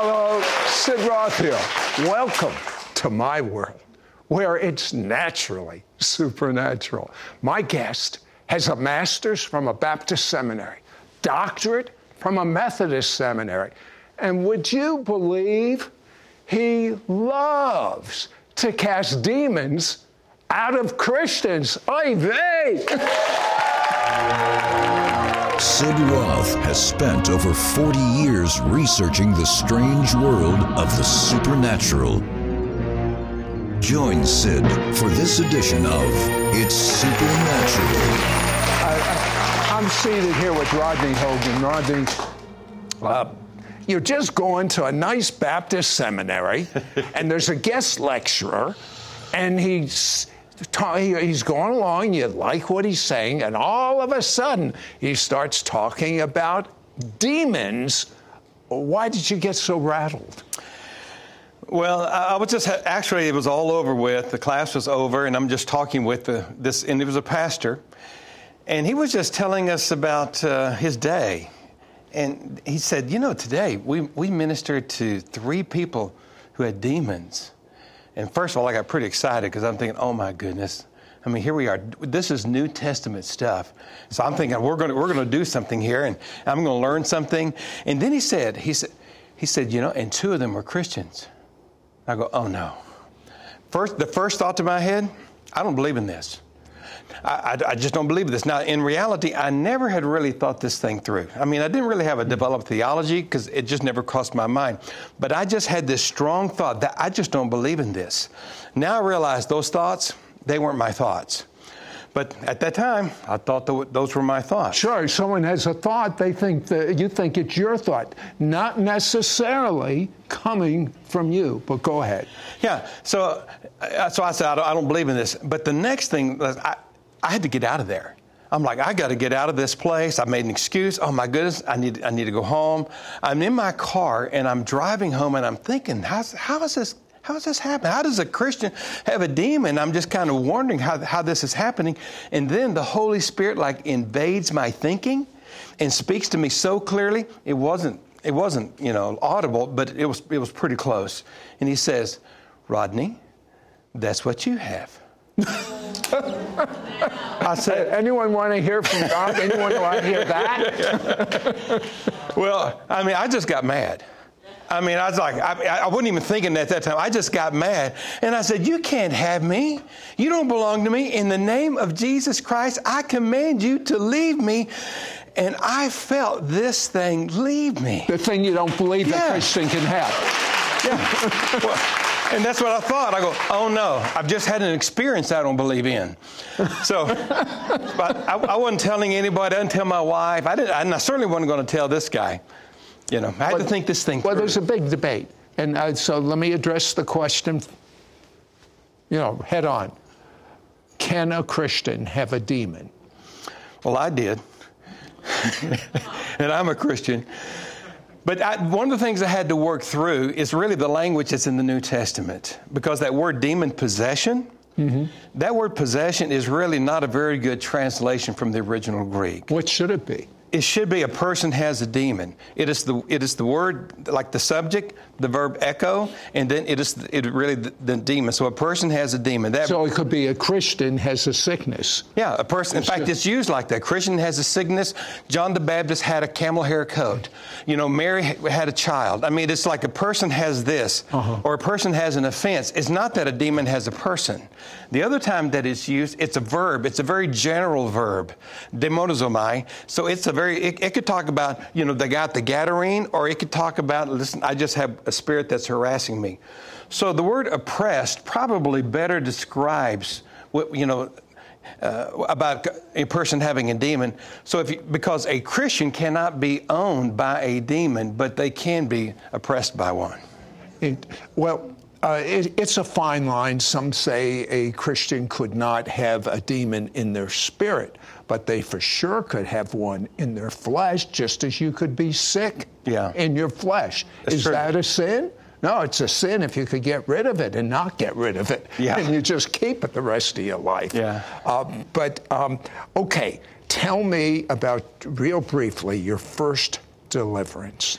Hello, Sid Roth here. Welcome to my world, where it's naturally supernatural. My guest has a master's from a Baptist seminary, doctorate from a Methodist seminary, and would you believe he loves to cast demons out of Christians? Oy vey! Sid Roth has spent over 40 years researching the strange world of the supernatural. Join Sid for this edition of It's Supernatural. I'm seated here with Rodney Hogan. Rodney, uh, you're just going to a nice Baptist seminary, and there's a guest lecturer, and he's he's going along, you like what he's saying, and all of a sudden he starts talking about demons. Why did you get so rattled? Well, I was just actually it was all over with. The class was over, and I'm just talking with the, this, and it was a pastor, and he was just telling us about uh, his day, and he said, you know, today we we ministered to three people who had demons. And first of all, I got pretty excited because I'm thinking, oh my goodness. I mean, here we are. This is New Testament stuff. So I'm thinking we're going to, we're going to do something here, and I'm going to learn something. And then he said, he said, he said, you know, and two of them were Christians. I go, oh no. First, the first thought to my head, I don't believe in this. I, I, I, just don't believe this. Now, in reality, I never had really thought this thing through. I mean, I didn't really have a developed theology because it just never crossed my mind. But I just had this strong thought that I just don't believe in this. Now I realize those thoughts, they weren't my thoughts. But at that time, I thought those were my thoughts. Sure, someone has a thought, they think that you think it's your thought, not necessarily coming from you. But go ahead. Yeah. So, uh, so I said I don't, I don't believe in this. But the next thing, I, I had to get out of there. I'm like, I got to get out of this place. I made an excuse. Oh my goodness, I need, I need to go home. I'm in my car and I'm driving home and I'm thinking, how's, how is this? How does this happen? How does a Christian have a demon? I'm just kind of wondering how, how this is happening. And then the Holy Spirit like invades my thinking and speaks to me so clearly. It wasn't, it wasn't, you know, audible, but it was, it was pretty close. And he says, Rodney, that's what you have. I said, anyone want to hear from God? Anyone want to hear that? well, I mean, I just got mad. I mean, I was like, I, I, wasn't even thinking at that time. I just got mad. And I said, You can't have me. You don't belong to me. In the name of Jesus Christ, I command you to leave me. And I felt this thing leave me. The thing you don't believe yeah. a Christian can have. Yeah. well, and that's what I thought. I go, oh no, I've just had an experience I don't believe in. So, but I, I, wasn't telling anybody. I didn't tell my wife. I didn't. And I certainly wasn't going to tell this guy. You know, I had well, to think this thing. Through. Well, through. there's a big debate, and uh, so let me address the question. You know, head on. Can a Christian have a demon? Well, I did, and I'm a Christian. But I, one of the things I had to work through is really the language that's in the New Testament, because that word demon possession, mm-hmm. that word possession is really not a very good translation from the original Greek. What should it be? It should be a person has a demon. It is the it is the word like the subject, the verb echo, and then it is it really the, the demon. So a person has a demon. That, so it could be a Christian has a sickness. Yeah, a person. In fact, it's used like that. Christian has a sickness. John the Baptist had a camel hair coat. You know, Mary had a child. I mean, it's like a person has this, uh-huh. or a person has an offense. It's not that a demon has a person. The other time that it's used, it's a verb. It's a very general verb, demonizomai. So it's a very, it, it, could talk about, you know, they got the Gadarene, or it could talk about, listen, I just have a spirit that's harassing me. So the word oppressed probably better describes what, you know, uh, about a person having a demon. So, if you, because a Christian cannot be owned by a demon, but they can be oppressed by one. It, well, uh, it, it's a fine line. Some say a Christian could not have a demon in their spirit, but they for sure could have one in their flesh, just as you could be sick yeah. in your flesh. That's Is true. that a sin? No, it's a sin if you could get rid of it and not get rid of it, yeah. and you just keep it the rest of your life. Yeah. Um, but um, okay, tell me about real briefly your first deliverance.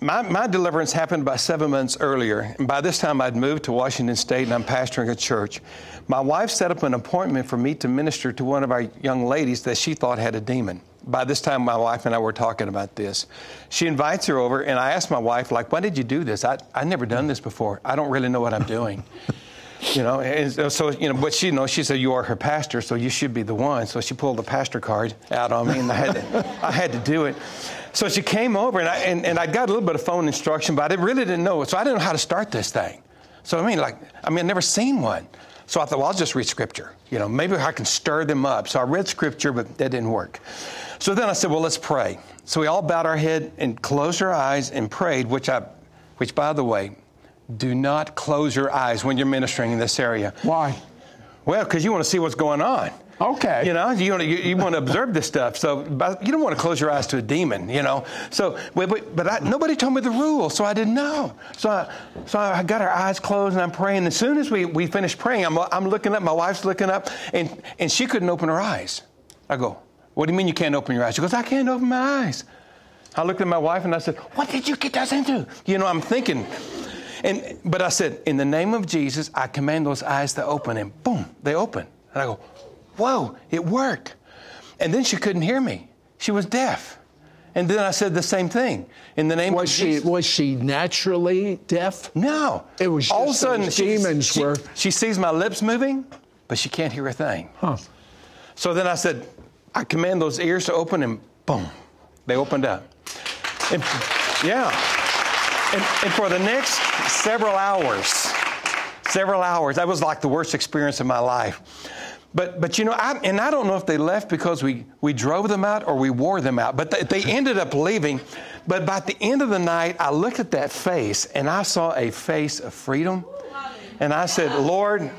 My, my deliverance happened about seven months earlier. And by this time, I'd moved to Washington State and I'm pastoring a church. My wife set up an appointment for me to minister to one of our young ladies that she thought had a demon. By this time, my wife and I were talking about this. She invites her over, and I asked my wife, like, why did you do this? I, I've never done this before. I don't really know what I'm doing. you know, and so, you know, but she, you know, she said, you are her pastor, so you should be the one. So she pulled the pastor card out on me, and I had to, I had to do it. So she came over, and I, and, and I got a little bit of phone instruction, but I really didn't know. it. So I didn't know how to start this thing. So, I mean, like, I mean, I've never seen one. So I thought, well, I'll just read scripture. You know, maybe I can stir them up. So I read scripture, but that didn't work. So then I said, well, let's pray. So we all bowed our head and closed our eyes and prayed, which I, which by the way, do not close your eyes when you're ministering in this area. Why? Well, because you want to see what's going on. Okay. You know, you want to, you, you want to observe this stuff. So you don't want to close your eyes to a demon, you know. So, but, but I, nobody told me the rule, so I didn't know. So I, so I got our eyes closed and I'm praying. As soon as we, we finished praying, I'm, I'm looking up, my wife's looking up, and, and she couldn't open her eyes. I go, What do you mean you can't open your eyes? She goes, I can't open my eyes. I looked at my wife and I said, What did you get us into? You know, I'm thinking. And, but I said, In the name of Jesus, I command those eyes to open, and boom, they open. And I go, whoa, it worked. And then she couldn't hear me. She was deaf. And then I said the same thing in the name was of she Jesus. was she naturally deaf? No, It was all of a sudden she, demons she, were- She sees my lips moving, but she can't hear a thing. Huh. So then I said, I command those ears to open, and boom, they opened up. And, yeah. And, and for the next several hours, several hours, that was like the worst experience of my life. But, but you know, I, and I don't know if they left because we, we drove them out or we wore them out, but they, they ended up leaving. But by the end of the night, I looked at that face and I saw a face of freedom. And I said, Lord,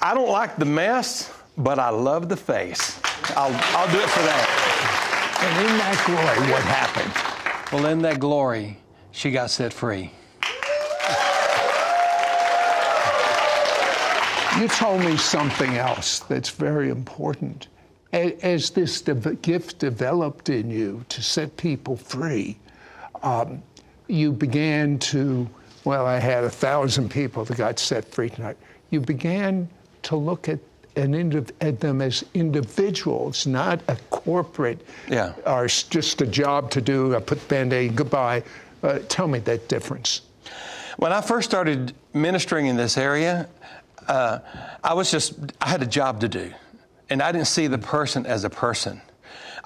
I don't like the mess, but I love the face. I'll, I'll do it for that. And in that glory, what happened? Well, in that glory, she got set free. You told me something else that's very important. As this de- gift developed in you to set people free, um, you began to, well, I had a thousand people that got set free tonight. You began to look at, at them as individuals, not a corporate, Yeah. or just a job to do, I put band aid, goodbye. Uh, tell me that difference. When I first started ministering in this area, uh, I was just, I had a job to do. And I didn't see the person as a person.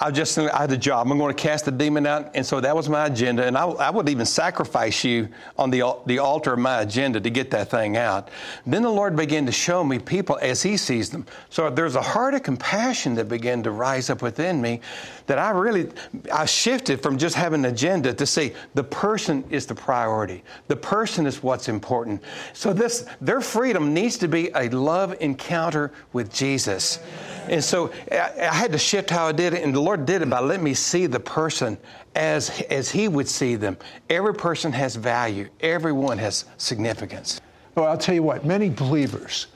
I just, I had a job. I'm going to cast the demon out. And so that was my agenda. And I, I would even sacrifice you on the, the altar of my agenda to get that thing out. Then the Lord began to show me people as He sees them. So there's a heart of compassion that began to rise up within me that I really, I shifted from just having an agenda to see the person is the priority. The person is what's important. So this, their freedom needs to be a love encounter with Jesus. And so I, I had to shift how I did it, and the Lord did it by letting me see the person as, as He would see them. Every person has value, everyone has significance. Well, I'll tell you what, many believers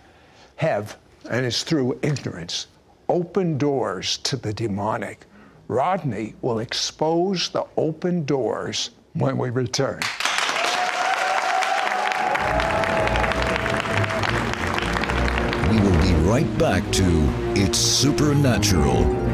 have, and it's through ignorance, open doors to the demonic. Rodney will expose the open doors when we return. We will be right back to It's Supernatural.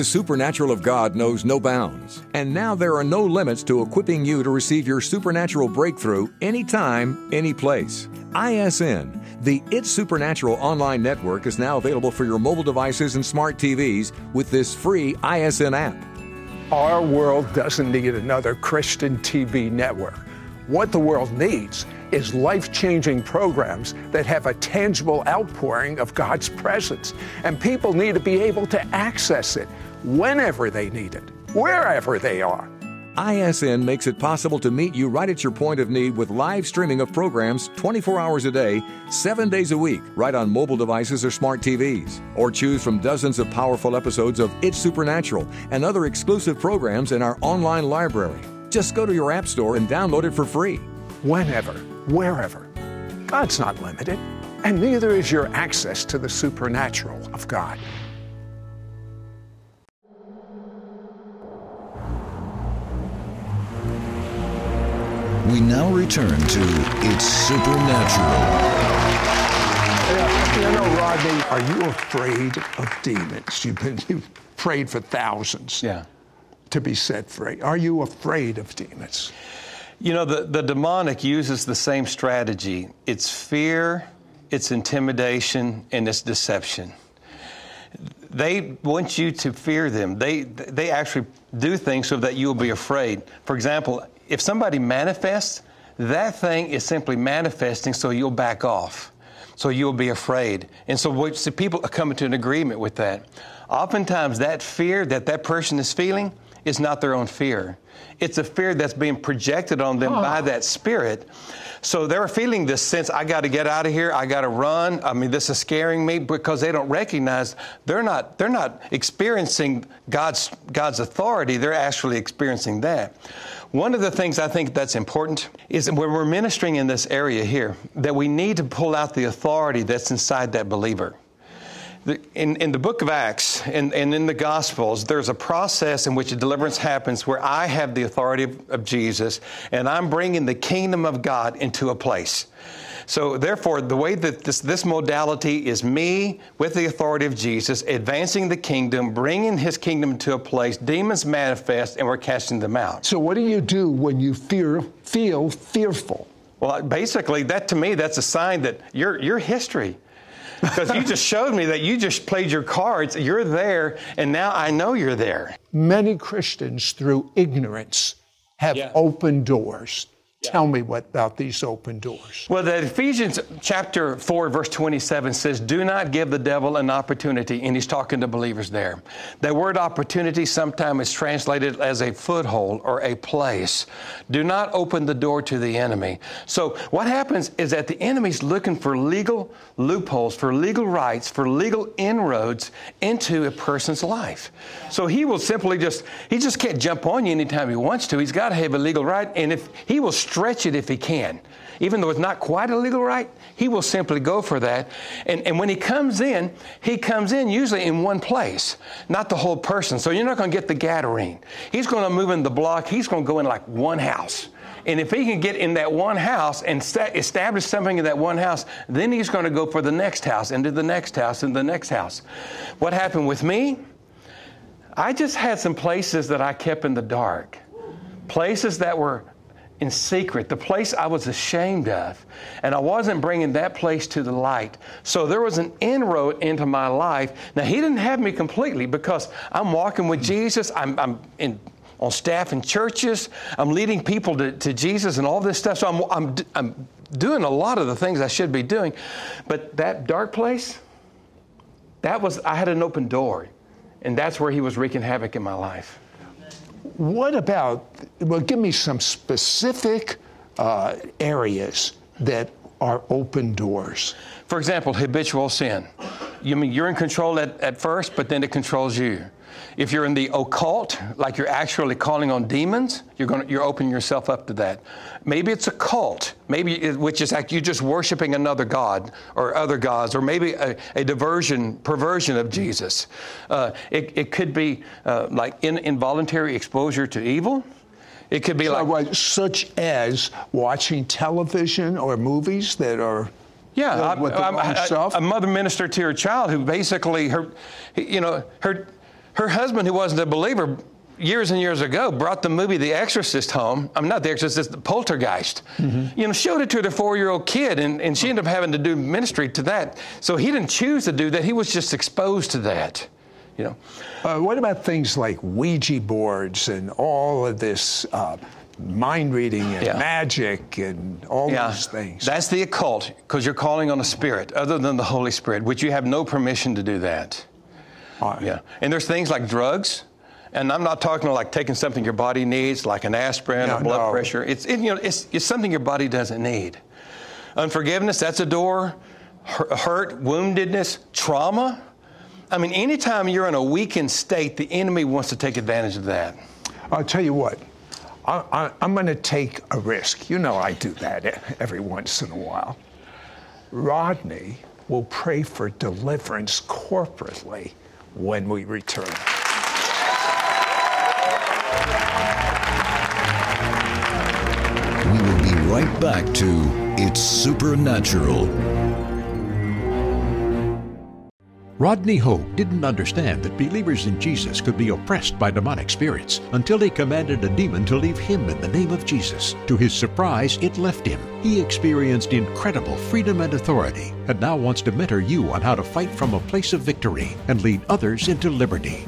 The supernatural of God knows no bounds, and now there are no limits to equipping you to receive your supernatural breakthrough anytime, any place. ISN, the It's Supernatural online network, is now available for your mobile devices and smart TVs with this free ISN app. Our world doesn't need another Christian TV network. What the world needs is life changing programs that have a tangible outpouring of God's presence. And people need to be able to access it whenever they need it, wherever they are. ISN makes it possible to meet you right at your point of need with live streaming of programs 24 hours a day, 7 days a week, right on mobile devices or smart TVs. Or choose from dozens of powerful episodes of It's Supernatural and other exclusive programs in our online library. Just go to your App Store and download it for free. whenever, wherever. God's not limited, and neither is your access to the supernatural of God. We now return to It's Supernatural. You know, Rodney, are you afraid of demons? You've been you've prayed for thousands yeah. to be set free. Are you afraid of demons? You know, the, the demonic uses the same strategy it's fear, it's intimidation, and it's deception. They want you to fear them. They, they actually do things so that you'll be afraid. For example, if somebody manifests, that thing is simply manifesting so you'll back off. So you'll be afraid. And so what, so people are coming to an agreement with that. Oftentimes, that fear that that person is feeling is not their own fear. It's a fear that's being projected on them by that spirit. So they're feeling this sense, I got to get out of here. I got to run. I mean, this is scaring me because they don't recognize they're not they're not experiencing God's God's authority. They're actually experiencing that. One of the things I think that's important is when we're ministering in this area here, that we need to pull out the authority that's inside that believer. In, in the book of Acts and, and in the Gospels, there's a process in which a deliverance happens where I have the authority of, of Jesus and I'm bringing the kingdom of God into a place. So, therefore, the way that this, this modality is me with the authority of Jesus, advancing the kingdom, bringing his kingdom to a place, demons manifest, and we're casting them out. So, what do you do when you fear, feel fearful? Well, basically, that to me, that's a sign that you're, you're history. Because you just showed me that you just played your cards, you're there, and now I know you're there. Many Christians, through ignorance, have Yeah. opened doors. Tell me what about these open doors. Well, the Ephesians chapter 4, verse 27 says, Do not give the devil an opportunity. And he's talking to believers there. That word opportunity sometimes is translated as a foothold or a place. Do not open the door to the enemy. So, what happens is that the enemy's looking for legal loopholes, for legal rights, for legal inroads into a person's life. So, he will simply just, he just can't jump on you anytime he wants to. He's got to have a legal right. And if he will stretch it if he can. Even though it's not quite a legal right, he will simply go for that. And, and when he comes in, he comes in usually in one place, not the whole person. So you're not going to get the Gadarene. He's going to move in the block, he's going to go in like one house. And if he can get in that one house and sta- establish something in that one house, then he's going to go for the next house, into the next house, into the next house. What happened with me? I just had some places that I kept in the dark, places that were in secret, the place I was ashamed of. And I wasn't bringing that place to the light. So there was an inroad into my life. Now, He didn't have me completely because I'm walking with Jesus. I'm, I'm in, on staff in churches. I'm leading people to, to Jesus and all this stuff. So I'm, I'm, I'm doing a lot of the things I should be doing. But that dark place, that was, I had an open door. And that's where He was wreaking havoc in my life. What about, well, give me some specific uh, areas that are open doors. For example, habitual sin. You mean you're in control at, at first, but then it controls you. If you're in the occult, like you're actually calling on demons, you're going you're opening yourself up to that. Maybe it's a cult, maybe it, which is like you're just worshiping another god or other gods, or maybe a, a diversion, perversion of Jesus. Uh, it, it could be uh, like in, involuntary exposure to evil. It could be So like what- such as watching television or movies that are Yeah, I'm, I'm- wrong I- stuff. a mother minister to her child who basically her, you know, her her husband who wasn't a believer years and years ago brought the movie The Exorcist home. I'm not The Exorcist, the Poltergeist. Mm-hmm. You know, showed it to the four-year-old kid, and, and she ended up having to do ministry to that. So he didn't choose to do that. He was just exposed to that. You know. Uh, what about things like Ouija boards and all of this uh, mind reading and Yeah. magic and all those things? That's the occult because you're calling on a spirit other than the Holy Spirit, which you have no permission to do that. Right. Yeah. And there's things like drugs. And I'm not talking like taking something your body needs, like an aspirin No, or blood no. pressure. It's, it, you know, it's, it's something your body doesn't need. Unforgiveness, that's a door. Hurt, woundedness, trauma. I mean, anytime you're in a weakened state, the enemy wants to take advantage of that. I'll tell you what. I, I'm going to take a risk. You know, I do that every once in a while. Rodney will pray for deliverance corporately when we return. We will be right back to It's Supernatural. Rodney Hogue didn't understand that believers in Jesus could be oppressed by demonic spirits until he commanded a demon to leave him in the name of Jesus. To his surprise, it left him. He experienced incredible freedom and authority and now wants to mentor you on how to fight from a place of victory and lead others into liberty.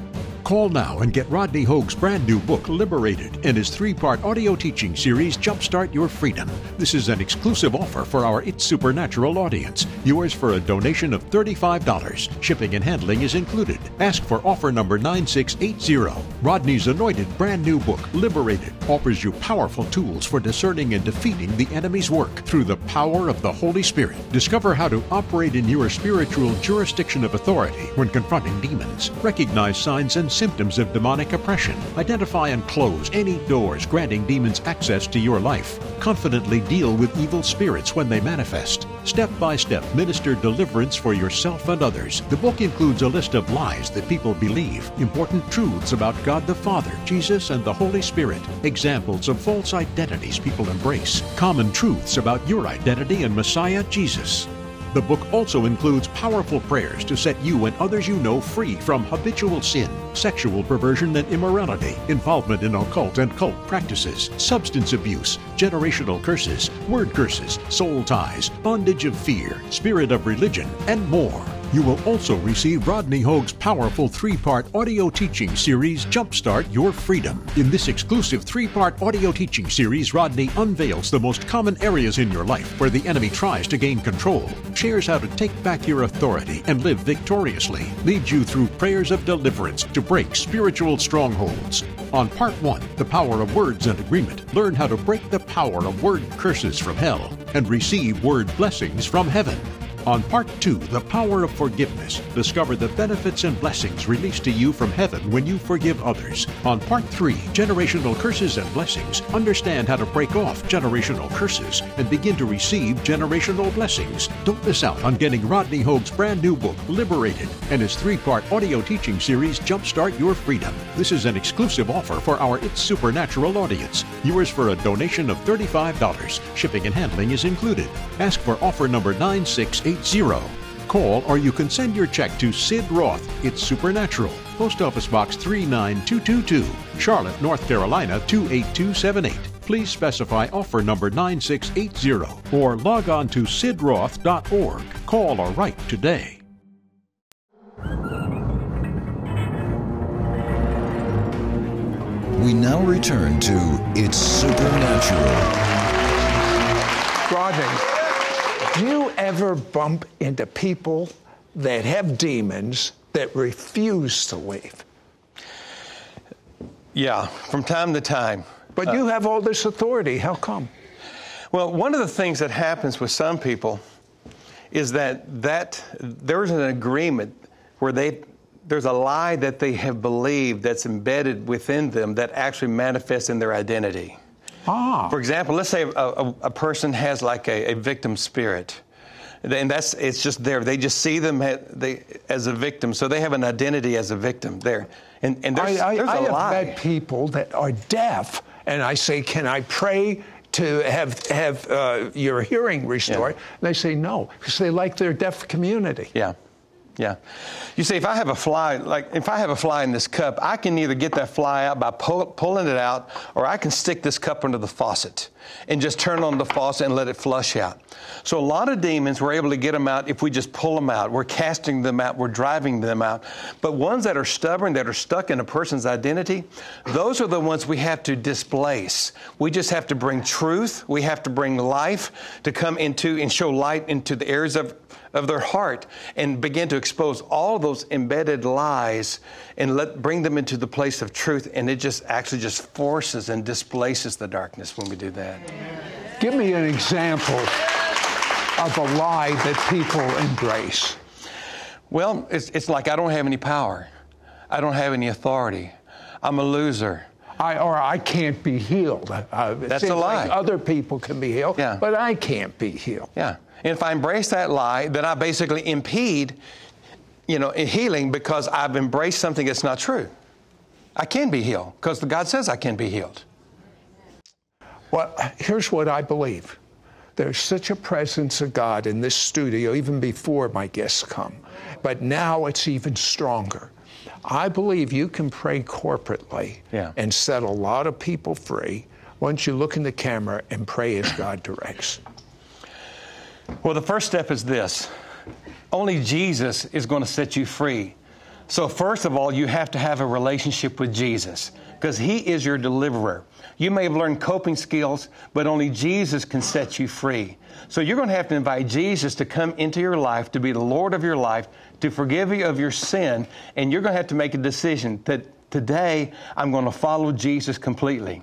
Call now and get Rodney Hogue's brand new book, Liberated, and his three part audio teaching series, Jumpstart Your Freedom. This is an exclusive offer for our It's Supernatural audience. Yours for a donation of $35. Shipping and handling is included. Ask for offer number 9680. Rodney's anointed brand new book, Liberated, offers you powerful tools for discerning and defeating the enemy's work through the power of the Holy Spirit. Discover how to operate in your spiritual jurisdiction of authority when confronting demons. Recognize signs and symptoms of demonic oppression. Identify and close any doors granting demons access to your life. Confidently deal with evil spirits when they manifest. Step by step, minister deliverance for yourself and others. The book includes a list of lies that people believe, important truths about God the Father, Jesus, and the Holy Spirit, examples of false identities people embrace, common truths about your identity in Messiah Jesus. The book also includes powerful prayers to set you and others you know free from habitual sin, sexual perversion and immorality, involvement in occult and cult practices, substance abuse, generational curses, word curses, soul ties, bondage of fear, spirit of religion, and more. You will also receive Rodney Hogue's powerful three part audio teaching series, Jumpstart Your Freedom. In this exclusive three part audio teaching series, Rodney unveils the most common areas in your life where the enemy tries to gain control, shares how to take back your authority and live victoriously, leads you through prayers of deliverance to break spiritual strongholds. On part one, The Power of Words and Agreement, learn how to break the power of word curses from hell and receive word blessings from heaven. On Part 2, The Power of Forgiveness, discover the benefits and blessings released to you from heaven when you forgive others. On Part 3, Generational Curses and Blessings, understand how to break off generational curses and begin to receive generational blessings. Don't miss out on getting Rodney Hogue's brand new book, Liberated, and his three part audio teaching series, Jumpstart Your Freedom. This is an exclusive offer for our It's Supernatural audience. Yours for a donation of $35. Shipping and handling is included. Ask for offer number 968 Call or you can send your check to Sid Roth. It's Supernatural. Post Office Box 39222, Charlotte, North Carolina 28278. Please specify offer number 9680 or log on to sidroth.org. Call or write today. We now return to It's Supernatural. Rodney, do you ever bump into people that have demons that refuse to leave? Yeah, from time to time. But uh, you have all this authority. How come? Well, one of the things that happens with some people is that that there's an agreement where they there's a lie that they have believed that's embedded within them that actually manifests in their identity. Ah. For example, let's say a, a, a person has like a, a, victim spirit. And that's it's just there. They just see them as, they, as a victim, so they have an identity as a victim there. And, and there's, I, I, there's a I have lie. met people that are deaf, and I say, "Can I pray to have have uh, your hearing restored?" Yeah. And they say no because they like their deaf community. Yeah. Yeah. You see, if I have a fly, like if I have a fly in this cup, I can either get that fly out by pull, pulling it out, or I can stick this cup under the faucet and just turn on the faucet and let it flush out. So a lot of demons, we're able to get them out if we just pull them out. We're casting them out, we're driving them out. But ones that are stubborn, that are stuck in a person's identity, those are the ones we have to displace. We just have to bring truth, we have to bring life to come into and show light into the areas of of their heart and begin to expose all those embedded lies and let bring them into the place of truth and it just actually just forces and displaces the darkness when we do that Give me an example of a lie that people embrace. well it's, it's like i don't have any power i don't have any authority i'm a loser I, or I can't be healed. Uh, That's a lie. Like other people can be healed, Yeah. but I can't be healed. yeah and if i embrace that lie then i basically impede you know healing because i've embraced something that's not true i can be healed because god says i can be healed Well, here's what I believe There's such a presence of God in this studio, even before my guests come. But now it's even stronger. I believe you can pray corporately Yeah. and set a lot of people free once you look in the camera and pray as God directs. Well, the first step is this only Jesus is going to set you free. So, first of all, you have to have a relationship with Jesus because He is your deliverer. You may have learned coping skills, but only Jesus can set you free. So, you're going to have to invite Jesus to come into your life, to be the Lord of your life, to forgive you of your sin, and you're going to have to make a decision that today I'm going to follow Jesus completely.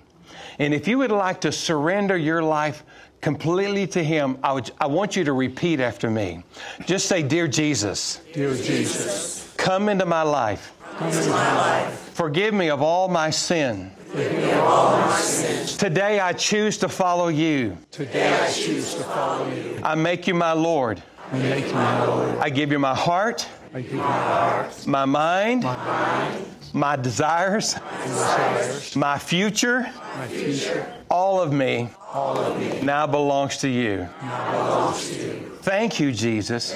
And if you would like to surrender your life completely to Him, I, would, I want you to repeat after me. Just say, Dear Jesus, Dear Jesus, come into my life. into my life. Forgive me of all my sin. Today I choose to follow you. today I choose to follow you. I make you my Lord. I make you my Lord. I give you my heart, I give you my heart, my mind, my mind, my desires, my future, my future. all of me now belongs to you, Thank you, Jesus,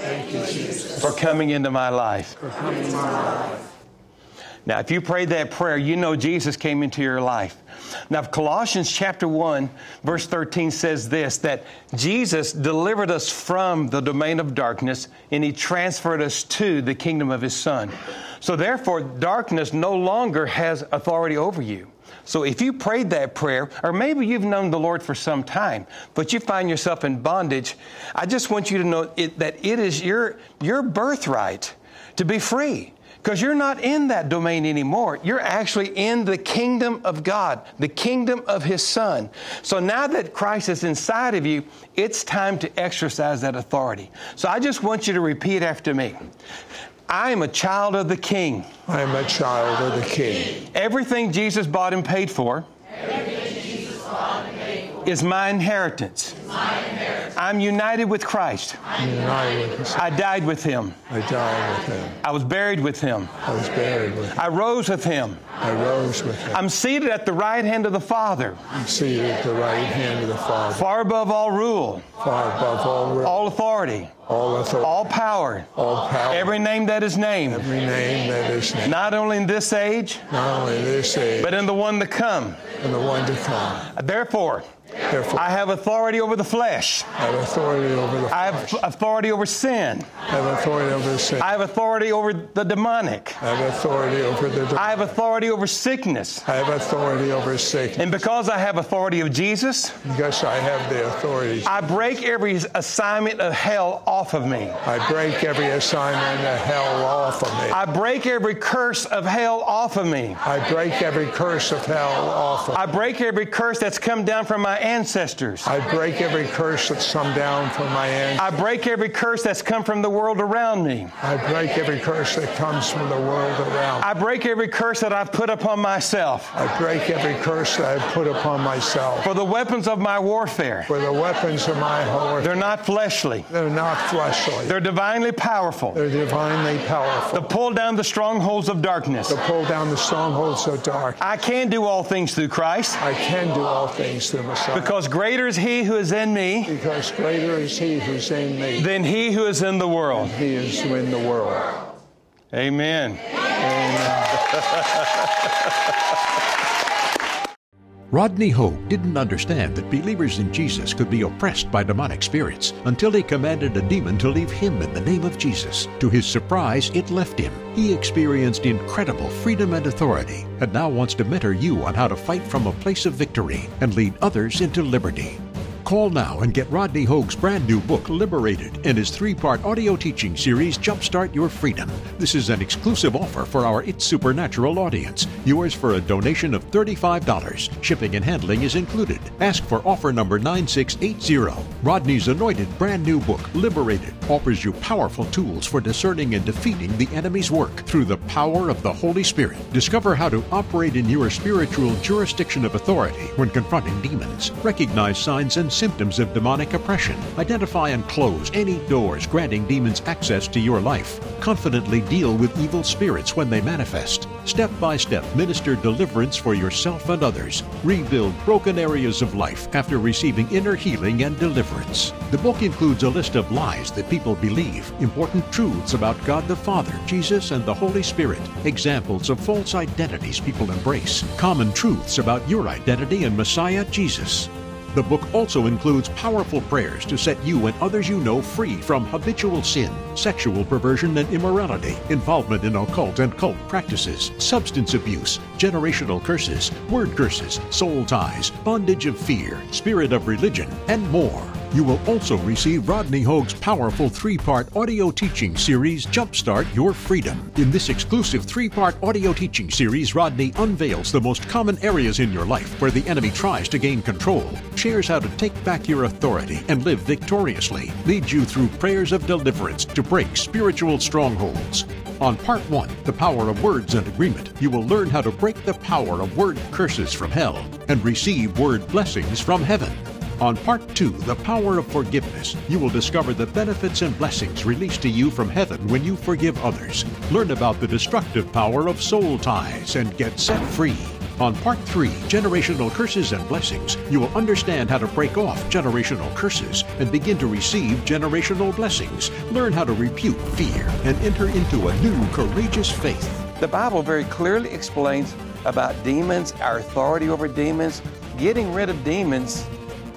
for coming into my life. for coming into my life. Now, if you prayed that prayer, you know Jesus came into your life. Now, Colossians chapter 1, verse 13 says this that Jesus delivered us from the domain of darkness and he transferred us to the kingdom of his Son. So, therefore, darkness no longer has authority over you. So, if you prayed that prayer, or maybe you've known the Lord for some time, but you find yourself in bondage, I just want you to know it, that it is your, your birthright to be free because you're not in that domain anymore. You're actually in the kingdom of God, the kingdom of His Son. So now that Christ is inside of you, it's time to exercise that authority. So I just want you to repeat after me I am a child of the King. I am a child of the King. Everything Jesus bought and paid for is my inheritance. I'm united with Christ. I'm united with His. I died with Him. I died with Him. I was buried with Him. I was buried with Him. I rose with Him. I rose with Him. I'm seated at the right hand of the Father, I'm seated at the right hand of the Father, far above all rule, far above all rule, all authority, all authority, all power, all power, every name that is named, every name that is named, not only in this age, not only in this age, but in the one to come. In the one to come. Therefore, Therefore, I have authority over the flesh. I have authority over the I have authority over sin. I have authority over sin. I have authority over the demonic. I have authority over the. I have authority over sickness. I have authority over sickness. And because I have authority of Jesus, Because I have the authority, I break every assignment of hell off of me. I break every assignment of hell off of me. I break every curse of hell off of me. I break every curse of hell off of me. I break every curse that's come down from my ancestors. I break every curse that's come down from my end. I break every curse that's come from the world around me. I break every curse that comes from the world around. me. I break every curse that I've put upon myself. I break every curse that I've put upon myself. For the weapons of my warfare, For the weapons of my horror, they're not fleshly, they're not fleshly. they're divinely powerful. They're divinely powerful. To pull down the strongholds of darkness. To pull down the strongholds of dark. I can do all things through Christ I can do all things through Messiah. Because greater is He who is in me Because greater is He who's in me than He who is in the world. He is in the world. Amen. Rodney Hogue didn't understand that believers in Jesus could be oppressed by demonic spirits until he commanded a demon to leave him in the name of Jesus. To his surprise, it left him. He experienced incredible freedom and authority and now wants to mentor you on how to fight from a place of victory and lead others into liberty. Call now and get Rodney Hogue's brand new book, Liberated, and his three part audio teaching series, Jumpstart Your Freedom. This is an exclusive offer for our It's Supernatural audience. Yours for a donation of $35. Shipping and handling is included. Ask for offer number 9680. Rodney's anointed brand new book, Liberated, offers you powerful tools for discerning and defeating the enemy's work through the power of the Holy Spirit. Discover how to operate in your spiritual jurisdiction of authority when confronting demons, recognize signs and of demonic oppression, identify and close any doors granting demons access to your life, confidently deal with evil spirits when they manifest, step by step minister deliverance for yourself and others, rebuild broken areas of life after receiving inner healing and deliverance. The book includes a list of lies that people believe, important truths about God the Father, Jesus, and the Holy Spirit, examples of false identities people embrace, common truths about your identity in Messiah Jesus. The book also includes powerful prayers to set you and others you know free from habitual sin, sexual perversion and immorality, involvement in occult and cult practices, substance abuse, generational curses, word curses, soul ties, bondage of fear, spirit of religion, and more. You will also receive Rodney Hogue's powerful three part audio teaching series, Jumpstart Your Freedom. In this exclusive three part audio teaching series, Rodney unveils the most common areas in your life where the enemy tries to gain control, shares how to take back your authority and live victoriously, leads you through prayers of deliverance to break spiritual strongholds. On part one, The Power of Words and Agreement, you will learn how to break the power of word curses from hell and receive word blessings from heaven. On Part 2, The Power of Forgiveness, you will discover the benefits and blessings released to you from heaven when you forgive others. Learn about the destructive power of soul ties and get set free. On Part 3, Generational Curses and Blessings, you will understand how to break off generational curses and begin to receive generational blessings. Learn how to rebuke fear and enter into a new courageous faith. The Bible very clearly explains about demons, our authority over demons, getting rid of demons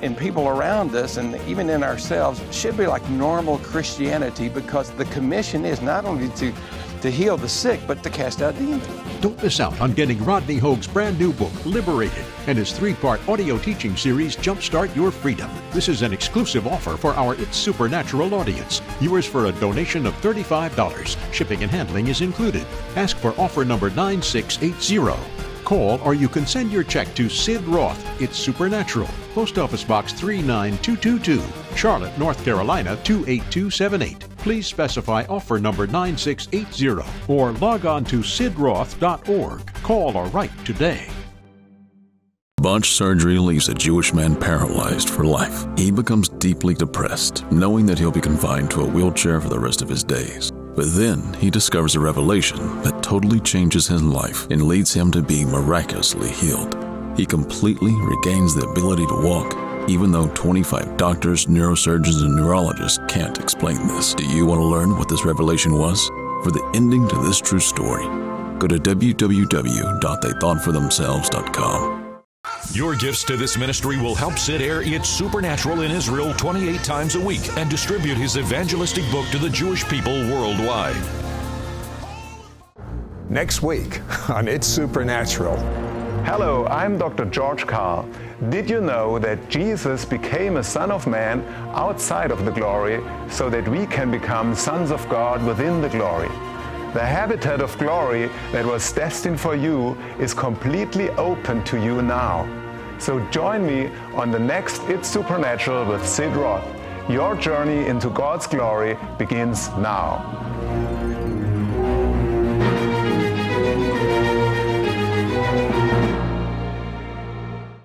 in people around us and even in ourselves should be like normal Christianity because the commission is not only to, to heal the sick, but to cast out demons. Don't miss out on getting Rodney Hogue's brand new book, Liberated, and his three part audio teaching series, Jumpstart Your Freedom. This is an exclusive offer for our It's Supernatural audience. Yours for a donation of $35. Shipping and handling is included. Ask for offer number 9680 call or you can send your check to Sid Roth. It's Supernatural. Post Office Box 39222, Charlotte, North Carolina 28278. Please specify offer number 9680 or log on to sidroth.org. Call or write today. Botched surgery leaves a Jewish man paralyzed for life. He becomes deeply depressed, knowing that he'll be confined to a wheelchair for the rest of his days. But then he discovers a revelation that totally changes his life and leads him to be miraculously healed. He completely regains the ability to walk, even though 25 doctors, neurosurgeons, and neurologists can't explain this. Do you want to learn what this revelation was? For the ending to this true story, go to www.theythoughtforthemselves.com. Your gifts to this ministry will help Sid air It's Supernatural in Israel 28 times a week and distribute his evangelistic book to the Jewish people worldwide. Next week on It's Supernatural. Hello, I'm Dr. George Carl. Did you know that Jesus became a Son of Man outside of the glory so that we can become sons of God within the glory? The habitat of glory that was destined for you is completely open to you now. So join me on the next It's Supernatural with Sid Roth. Your journey into God's glory begins now.